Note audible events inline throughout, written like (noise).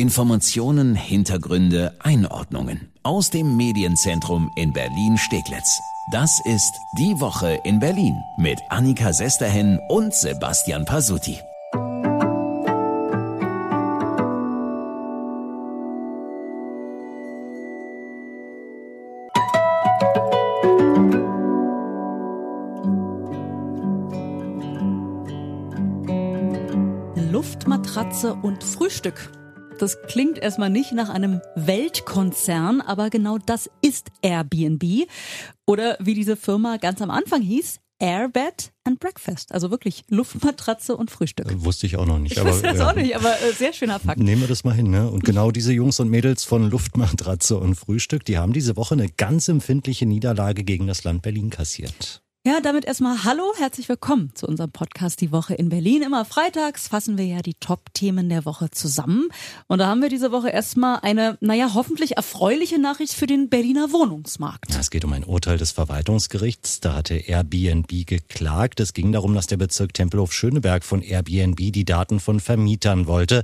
Informationen, Hintergründe, Einordnungen aus dem Medienzentrum in Berlin-Steglitz. Das ist Die Woche in Berlin mit Annika Sesterhen und Sebastian Pasuti. Luftmatratze und Frühstück. Das klingt erstmal nicht nach einem Weltkonzern, aber genau das ist Airbnb. Oder wie diese Firma ganz am Anfang hieß, Airbed and Breakfast. Also wirklich Luftmatratze und Frühstück. Äh, wusste ich auch noch nicht. Ich wusste das ja. auch nicht, aber äh, sehr schöner Fakt. Nehmen wir das mal hin. Ne? Und genau diese Jungs und Mädels von Luftmatratze und Frühstück, die haben diese Woche eine ganz empfindliche Niederlage gegen das Land Berlin kassiert. Ja, damit erstmal Hallo, herzlich willkommen zu unserem Podcast Die Woche in Berlin. Immer freitags fassen wir ja die Top-Themen der Woche zusammen. Und da haben wir diese Woche erstmal eine, naja, hoffentlich erfreuliche Nachricht für den Berliner Wohnungsmarkt. Ja, es geht um ein Urteil des Verwaltungsgerichts. Da hatte Airbnb geklagt. Es ging darum, dass der Bezirk Tempelhof-Schöneberg von Airbnb die Daten von Vermietern wollte.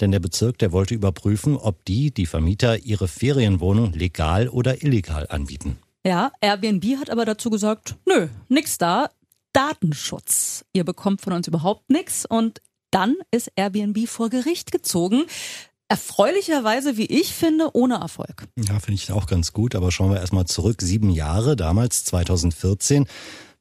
Denn der Bezirk, der wollte überprüfen, ob die, die Vermieter, ihre Ferienwohnung legal oder illegal anbieten. Ja, Airbnb hat aber dazu gesagt, nö, nix da, Datenschutz. Ihr bekommt von uns überhaupt nichts und dann ist Airbnb vor Gericht gezogen. Erfreulicherweise, wie ich finde, ohne Erfolg. Ja, finde ich auch ganz gut. Aber schauen wir erstmal zurück. Sieben Jahre, damals 2014.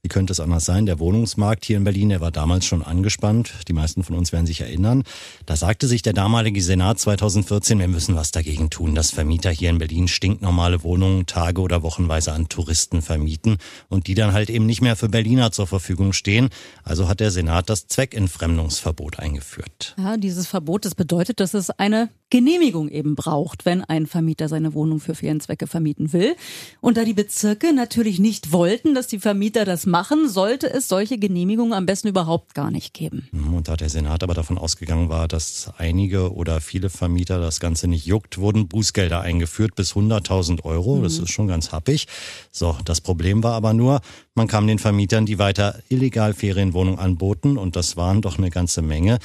Wie könnte es anders sein? Der Wohnungsmarkt hier in Berlin, der war damals schon angespannt. Die meisten von uns werden sich erinnern. Da sagte sich der damalige Senat 2014, wir müssen was dagegen tun, dass Vermieter hier in Berlin stinknormale Wohnungen tage oder wochenweise an Touristen vermieten und die dann halt eben nicht mehr für Berliner zur Verfügung stehen. Also hat der Senat das Zweckentfremdungsverbot eingeführt. Ja, dieses Verbot, das bedeutet, dass es eine Genehmigung eben braucht, wenn ein Vermieter seine Wohnung für Ferienzwecke vermieten will. Und da die Bezirke natürlich nicht wollten, dass die Vermieter das machen, sollte es solche Genehmigungen am besten überhaupt gar nicht geben. Und da der Senat aber davon ausgegangen war, dass einige oder viele Vermieter das Ganze nicht juckt, wurden Bußgelder eingeführt bis 100.000 Euro. Mhm. Das ist schon ganz happig. So, das Problem war aber nur, man kam den Vermietern, die weiter illegal Ferienwohnungen anboten, und das waren doch eine ganze Menge,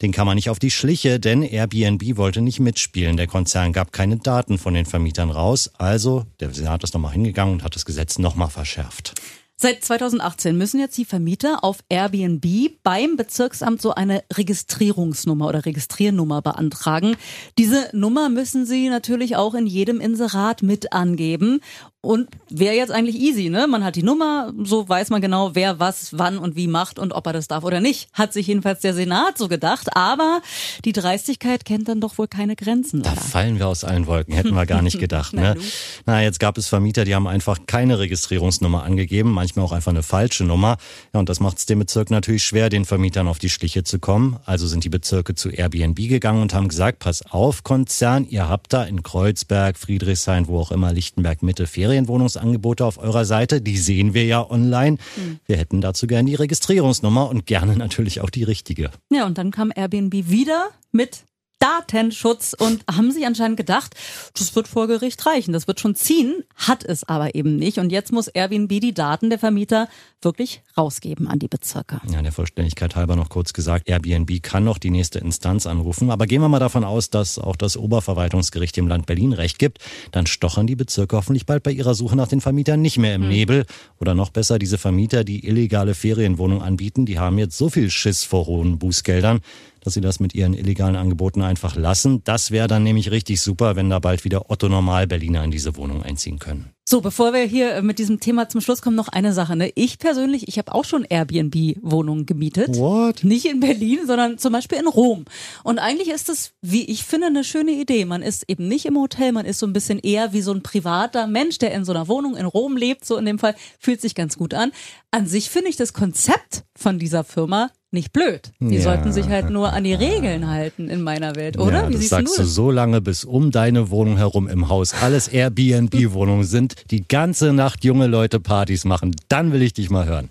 den kann man nicht auf die Schliche, denn Airbnb wollte nicht mitspielen. Der Konzern gab keine Daten von den Vermietern raus. Also, der Senat ist nochmal hingegangen und hat das Gesetz nochmal verschärft. Seit 2018 müssen jetzt die Vermieter auf Airbnb beim Bezirksamt so eine Registrierungsnummer oder Registriernummer beantragen. Diese Nummer müssen sie natürlich auch in jedem Inserat mit angeben. Und wäre jetzt eigentlich easy, ne? Man hat die Nummer, so weiß man genau, wer was, wann und wie macht und ob er das darf oder nicht. Hat sich jedenfalls der Senat so gedacht. Aber die Dreistigkeit kennt dann doch wohl keine Grenzen. Da fallen wir aus allen Wolken, hätten wir gar nicht gedacht. ne? (laughs) Na, jetzt gab es Vermieter, die haben einfach keine Registrierungsnummer angegeben, manchmal auch einfach eine falsche Nummer. Ja, und das macht es dem Bezirk natürlich schwer, den Vermietern auf die Schliche zu kommen. Also sind die Bezirke zu Airbnb gegangen und haben gesagt, pass auf, Konzern, ihr habt da in Kreuzberg, Friedrichshain, wo auch immer, Lichtenberg, Mitte, Ferienwohnungsangebote auf eurer Seite. Die sehen wir ja online. Mhm. Wir hätten dazu gerne die Registrierungsnummer und gerne natürlich auch die richtige. Ja, und dann kam Airbnb wieder mit Datenschutz und haben sich anscheinend gedacht, das wird vor Gericht reichen, das wird schon ziehen, hat es aber eben nicht. Und jetzt muss Airbnb die Daten der Vermieter wirklich rausgeben an die Bezirke. Ja, der Vollständigkeit halber noch kurz gesagt, Airbnb kann noch die nächste Instanz anrufen. Aber gehen wir mal davon aus, dass auch das Oberverwaltungsgericht dem Land Berlin Recht gibt. Dann stochern die Bezirke hoffentlich bald bei ihrer Suche nach den Vermietern nicht mehr im hm. Nebel. Oder noch besser, diese Vermieter, die illegale Ferienwohnungen anbieten, die haben jetzt so viel Schiss vor hohen Bußgeldern, dass sie das mit ihren illegalen Angeboten einfach lassen. Das wäre dann nämlich richtig super, wenn da bald wieder Otto Normal Berliner in diese Wohnung einziehen können. So, bevor wir hier äh, mit diesem Thema zum Schluss kommen, noch eine Sache. Ne? Ich persönlich, ich habe auch schon Airbnb-Wohnungen gemietet. What? Nicht in Berlin, sondern zum Beispiel in Rom. Und eigentlich ist es, wie ich finde, eine schöne Idee. Man ist eben nicht im Hotel, man ist so ein bisschen eher wie so ein privater Mensch, der in so einer Wohnung in Rom lebt. So in dem Fall fühlt sich ganz gut an. An sich finde ich das Konzept von dieser Firma nicht blöd. Die ja. sollten sich halt nur an die Regeln halten in meiner Welt, oder? Ja, Wie das sagst du, so lange, bis um deine Wohnung herum im Haus alles Airbnb-Wohnungen sind, die ganze Nacht junge Leute Partys machen. Dann will ich dich mal hören.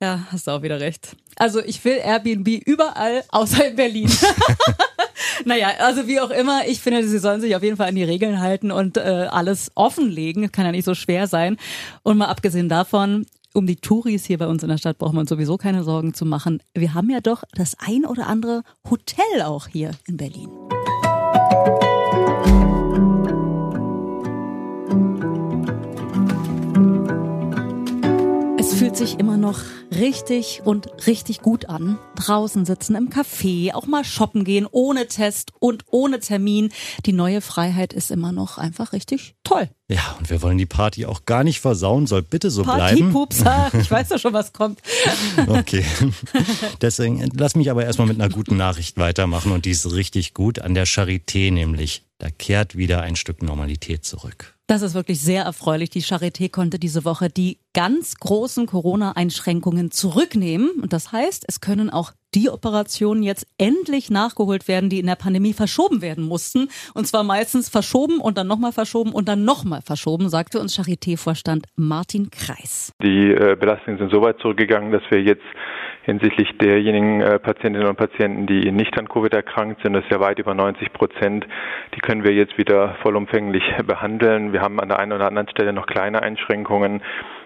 Ja, hast du auch wieder recht. Also ich will Airbnb überall, außer in Berlin. (laughs) naja, also wie auch immer, ich finde, sie sollen sich auf jeden Fall an die Regeln halten und äh, alles offenlegen. Kann ja nicht so schwer sein. Und mal abgesehen davon, um die Touris hier bei uns in der Stadt brauchen wir uns sowieso keine Sorgen zu machen. Wir haben ja doch das ein oder andere Hotel auch hier in Berlin. Fühlt sich immer noch richtig und richtig gut an. Draußen sitzen im Café, auch mal shoppen gehen, ohne Test und ohne Termin. Die neue Freiheit ist immer noch einfach richtig toll. Ja, und wir wollen die Party auch gar nicht versauen, soll bitte so bleiben. Partypupser, ich weiß ja schon, was kommt. (laughs) Okay. Deswegen lass mich aber erstmal mit einer guten Nachricht weitermachen und die ist richtig gut. An der Charité nämlich. Da kehrt wieder ein Stück Normalität zurück. Das ist wirklich sehr erfreulich. Die Charité konnte diese Woche die ganz großen Corona-Einschränkungen zurücknehmen. Und das heißt, es können auch die Operationen jetzt endlich nachgeholt werden, die in der Pandemie verschoben werden mussten. Und zwar meistens verschoben und dann nochmal verschoben und dann nochmal verschoben, sagte uns Charité-Vorstand Martin Kreis. Die äh, Belastungen sind so weit zurückgegangen, dass wir jetzt hinsichtlich derjenigen äh, Patientinnen und Patienten, die nicht an Covid erkrankt sind, das ist ja weit über 90 Prozent, die können wir jetzt wieder vollumfänglich (laughs) behandeln. Wir haben an der einen oder anderen Stelle noch kleine Einschränkungen.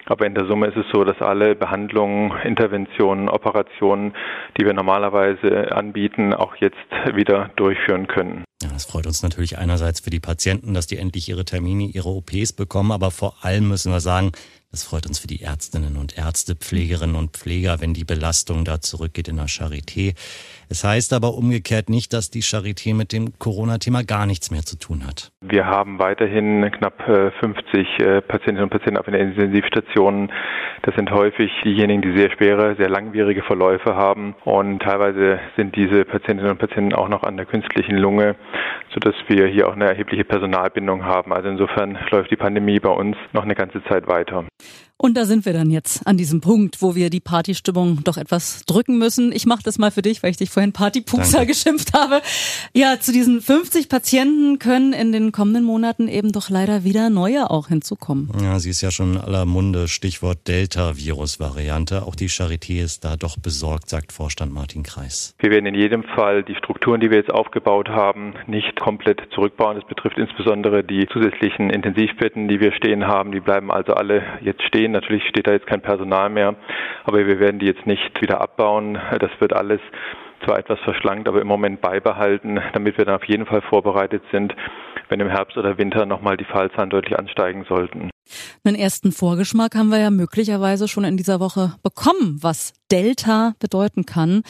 Aber in der Summe ist es so, dass alle Behandlungen, Interventionen, Operationen, die wir normalerweise anbieten, auch jetzt wieder durchführen können. Ja, das freut uns natürlich einerseits für die Patienten, dass die endlich ihre Termine, ihre OPs bekommen, aber vor allem müssen wir sagen, das freut uns für die Ärztinnen und Ärzte, Pflegerinnen und Pfleger, wenn die Belastung da zurückgeht in der Charité. Es heißt aber umgekehrt nicht, dass die Charité mit dem Corona-Thema gar nichts mehr zu tun hat. Wir haben weiterhin knapp 50 äh, äh, Patientinnen und Patienten auf den Intensivstationen. Das sind häufig diejenigen, die sehr schwere, sehr langwierige Verläufe haben. Und teilweise sind diese Patientinnen und Patienten auch noch an der künstlichen Lunge, sodass wir hier auch eine erhebliche Personalbindung haben. Also insofern läuft die Pandemie bei uns noch eine ganze Zeit weiter. Und da sind wir dann jetzt an diesem Punkt, wo wir die Partystimmung doch etwas drücken müssen. Ich mache das mal für dich, weil ich dich vorhin Partypupser geschimpft habe. Ja, zu diesen 50 Patienten können in den kommenden Monaten eben doch leider wieder neue auch hinzukommen. Ja, sie ist ja schon in aller Munde. Stichwort Delta-Virus-Variante. Auch die Charité ist da doch besorgt, sagt Vorstand Martin Kreis. Wir werden in jedem Fall die Strukturen, die wir jetzt aufgebaut haben, nicht komplett zurückbauen. Das betrifft insbesondere die zusätzlichen Intensivbetten, die wir stehen haben. Die bleiben also alle jetzt stehen stehen. Natürlich steht da jetzt kein Personal mehr, aber wir werden die jetzt nicht wieder abbauen. Das wird alles zwar etwas verschlankt, aber im Moment beibehalten, damit wir dann auf jeden Fall vorbereitet sind, wenn im Herbst oder Winter nochmal die Fallzahlen deutlich ansteigen sollten. Einen ersten Vorgeschmack haben wir ja möglicherweise schon in dieser Woche bekommen, was Delta bedeuten kann.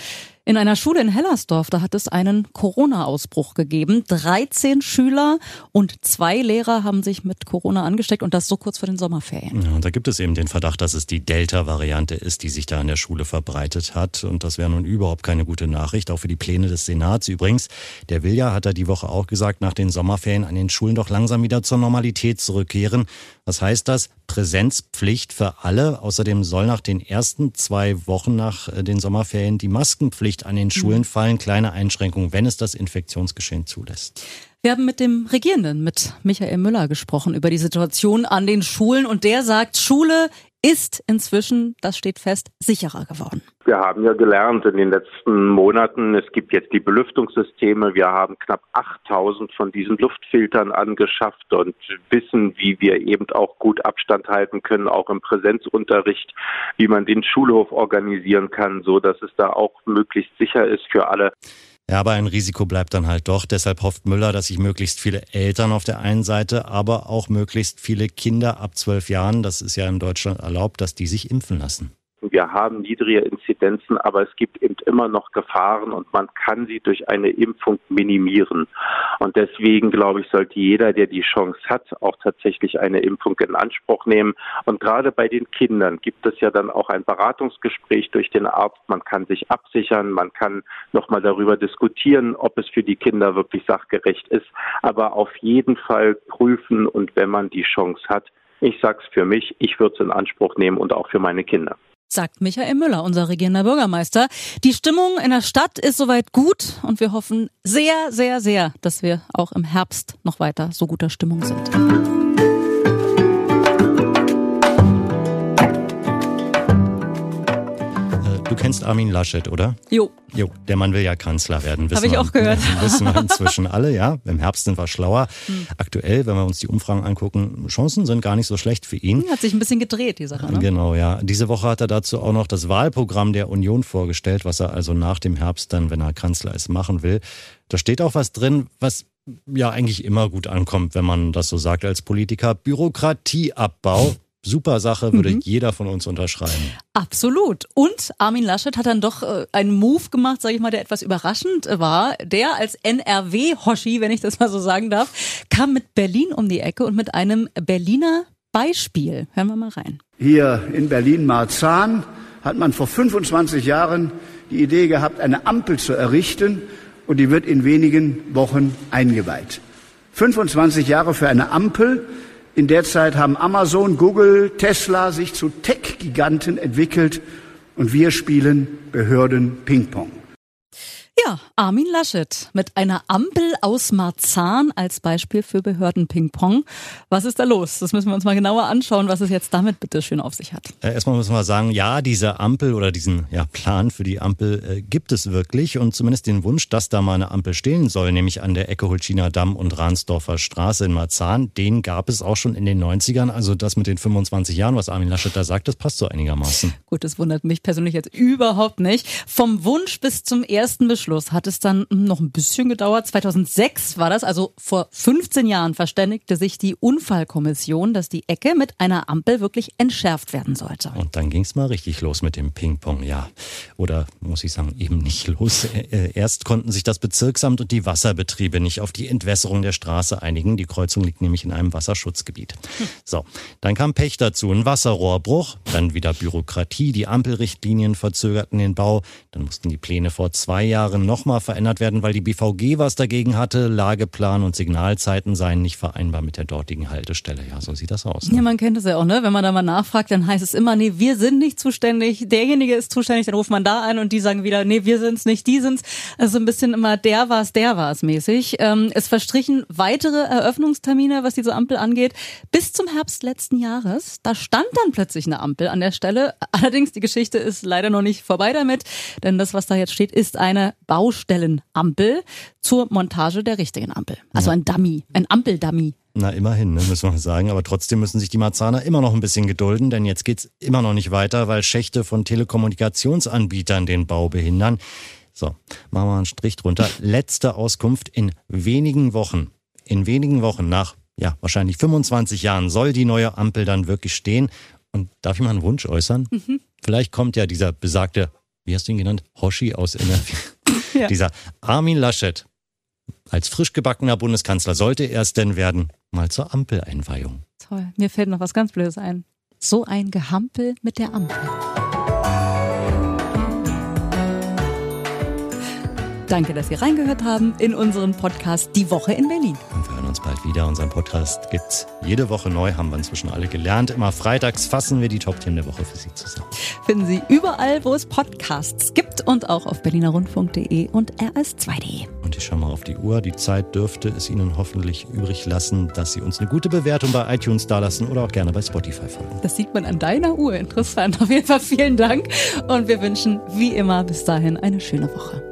In einer Schule in Hellersdorf, da hat es einen Corona-Ausbruch gegeben. 13 Schüler und zwei Lehrer haben sich mit Corona angesteckt und das so kurz vor den Sommerferien. Ja, und da gibt es eben den Verdacht, dass es die Delta-Variante ist, die sich da in der Schule verbreitet hat. Und das wäre nun überhaupt keine gute Nachricht, auch für die Pläne des Senats. Übrigens, der will ja, hat er die Woche auch gesagt, nach den Sommerferien an den Schulen doch langsam wieder zur Normalität zurückkehren. Was heißt das? Präsenzpflicht für alle. Außerdem soll nach den ersten zwei Wochen nach äh, den Sommerferien die Maskenpflicht an den Schulen mhm. fallen. Kleine Einschränkungen, wenn es das Infektionsgeschehen zulässt. Wir haben mit dem Regierenden, mit Michael Müller gesprochen über die Situation an den Schulen und der sagt, Schule ist inzwischen, das steht fest, sicherer geworden. Wir haben ja gelernt in den letzten Monaten, es gibt jetzt die Belüftungssysteme. Wir haben knapp 8000 von diesen Luftfiltern angeschafft und wissen, wie wir eben auch gut Abstand halten können, auch im Präsenzunterricht, wie man den Schulhof organisieren kann, so dass es da auch möglichst sicher ist für alle. Ja, aber ein Risiko bleibt dann halt doch. Deshalb hofft Müller, dass sich möglichst viele Eltern auf der einen Seite, aber auch möglichst viele Kinder ab zwölf Jahren, das ist ja in Deutschland erlaubt, dass die sich impfen lassen. Wir haben niedrige Inzidenzen, aber es gibt eben immer noch Gefahren und man kann sie durch eine Impfung minimieren. Und deswegen, glaube ich, sollte jeder, der die Chance hat, auch tatsächlich eine Impfung in Anspruch nehmen. Und gerade bei den Kindern gibt es ja dann auch ein Beratungsgespräch durch den Arzt. Man kann sich absichern, man kann nochmal darüber diskutieren, ob es für die Kinder wirklich sachgerecht ist. Aber auf jeden Fall prüfen und wenn man die Chance hat, ich sag's für mich, ich würde es in Anspruch nehmen und auch für meine Kinder sagt Michael Müller, unser regierender Bürgermeister. Die Stimmung in der Stadt ist soweit gut und wir hoffen sehr, sehr, sehr, dass wir auch im Herbst noch weiter so guter Stimmung sind. Kennst Armin Laschet, oder? Jo. Jo, der Mann will ja Kanzler werden. Habe ich auch gehört. (laughs) Wissen wir inzwischen alle, ja. Im Herbst sind wir schlauer. Hm. Aktuell, wenn wir uns die Umfragen angucken, Chancen sind gar nicht so schlecht für ihn. Hat sich ein bisschen gedreht, die Sache, ne? Genau, ja. Diese Woche hat er dazu auch noch das Wahlprogramm der Union vorgestellt, was er also nach dem Herbst dann, wenn er Kanzler ist, machen will. Da steht auch was drin, was ja eigentlich immer gut ankommt, wenn man das so sagt als Politiker. Bürokratieabbau super Sache, würde mhm. jeder von uns unterschreiben. Absolut. Und Armin Laschet hat dann doch äh, einen Move gemacht, sage ich mal, der etwas überraschend war. Der als NRW-Hoshi, wenn ich das mal so sagen darf, kam mit Berlin um die Ecke und mit einem Berliner Beispiel. Hören wir mal rein. Hier in Berlin-Marzahn hat man vor 25 Jahren die Idee gehabt, eine Ampel zu errichten und die wird in wenigen Wochen eingeweiht. 25 Jahre für eine Ampel. In der Zeit haben Amazon, Google, Tesla sich zu Tech-Giganten entwickelt und wir spielen Behörden Ping-Pong. Ja, Armin Laschet mit einer Ampel aus Marzahn als Beispiel für Behörden-Ping-Pong. Was ist da los? Das müssen wir uns mal genauer anschauen, was es jetzt damit bitte schön auf sich hat. Äh, erstmal müssen wir sagen, ja, diese Ampel oder diesen ja, Plan für die Ampel äh, gibt es wirklich und zumindest den Wunsch, dass da mal eine Ampel stehen soll, nämlich an der Ecke Hulchiner Damm und Ransdorfer Straße in Marzahn, den gab es auch schon in den 90ern. Also das mit den 25 Jahren, was Armin Laschet da sagt, das passt so einigermaßen. Gut, das wundert mich persönlich jetzt überhaupt nicht. Vom Wunsch bis zum ersten Beschluss Abschluss hat es dann noch ein bisschen gedauert. 2006 war das, also vor 15 Jahren verständigte sich die Unfallkommission, dass die Ecke mit einer Ampel wirklich entschärft werden sollte. Und dann ging es mal richtig los mit dem Ping-Pong, ja. Oder muss ich sagen, eben nicht los. Äh, erst konnten sich das Bezirksamt und die Wasserbetriebe nicht auf die Entwässerung der Straße einigen. Die Kreuzung liegt nämlich in einem Wasserschutzgebiet. Hm. So, dann kam Pech dazu, ein Wasserrohrbruch, dann wieder Bürokratie, die Ampelrichtlinien verzögerten den Bau, dann mussten die Pläne vor zwei Jahren nochmal verändert werden, weil die BVG was dagegen hatte. Lageplan und Signalzeiten seien nicht vereinbar mit der dortigen Haltestelle. Ja, so sieht das aus. Ne? Ja, man kennt es ja auch, ne? Wenn man da mal nachfragt, dann heißt es immer, nee, wir sind nicht zuständig, derjenige ist zuständig, dann ruft man da ein und die sagen wieder, nee, wir sind's nicht, die sind's. Also ein bisschen immer der war's, der war's mäßig. Ähm, es verstrichen weitere Eröffnungstermine, was diese Ampel angeht, bis zum Herbst letzten Jahres. Da stand dann plötzlich eine Ampel an der Stelle. Allerdings, die Geschichte ist leider noch nicht vorbei damit, denn das, was da jetzt steht, ist eine Baustellenampel zur Montage der richtigen Ampel. Also ein Dummy, ein Ampeldummy. Na, immerhin, ne, muss man sagen. Aber trotzdem müssen sich die Marzahner immer noch ein bisschen gedulden, denn jetzt geht's immer noch nicht weiter, weil Schächte von Telekommunikationsanbietern den Bau behindern. So, machen wir einen Strich drunter. Letzte Auskunft in wenigen Wochen. In wenigen Wochen nach, ja, wahrscheinlich 25 Jahren soll die neue Ampel dann wirklich stehen. Und darf ich mal einen Wunsch äußern? Mhm. Vielleicht kommt ja dieser besagte wie hast du ihn genannt? Hoshi aus NRW. (laughs) ja. Dieser Armin Laschet als frisch gebackener Bundeskanzler sollte er es denn werden, mal zur Ampeleinweihung. Toll. Mir fällt noch was ganz Blödes ein. So ein Gehampel mit der Ampel. Danke, dass Sie reingehört haben in unseren Podcast Die Woche in Berlin. Uns bald wieder. Unseren Podcast gibt's jede Woche neu, haben wir inzwischen alle gelernt. Immer freitags fassen wir die Top-Themen der Woche für Sie zusammen. Finden Sie überall, wo es Podcasts gibt und auch auf berlinerrundfunk.de und rs2.de. Und ich schaue mal auf die Uhr. Die Zeit dürfte es Ihnen hoffentlich übrig lassen, dass Sie uns eine gute Bewertung bei iTunes dalassen oder auch gerne bei Spotify folgen. Das sieht man an deiner Uhr. Interessant. Auf jeden Fall vielen Dank. Und wir wünschen wie immer bis dahin eine schöne Woche.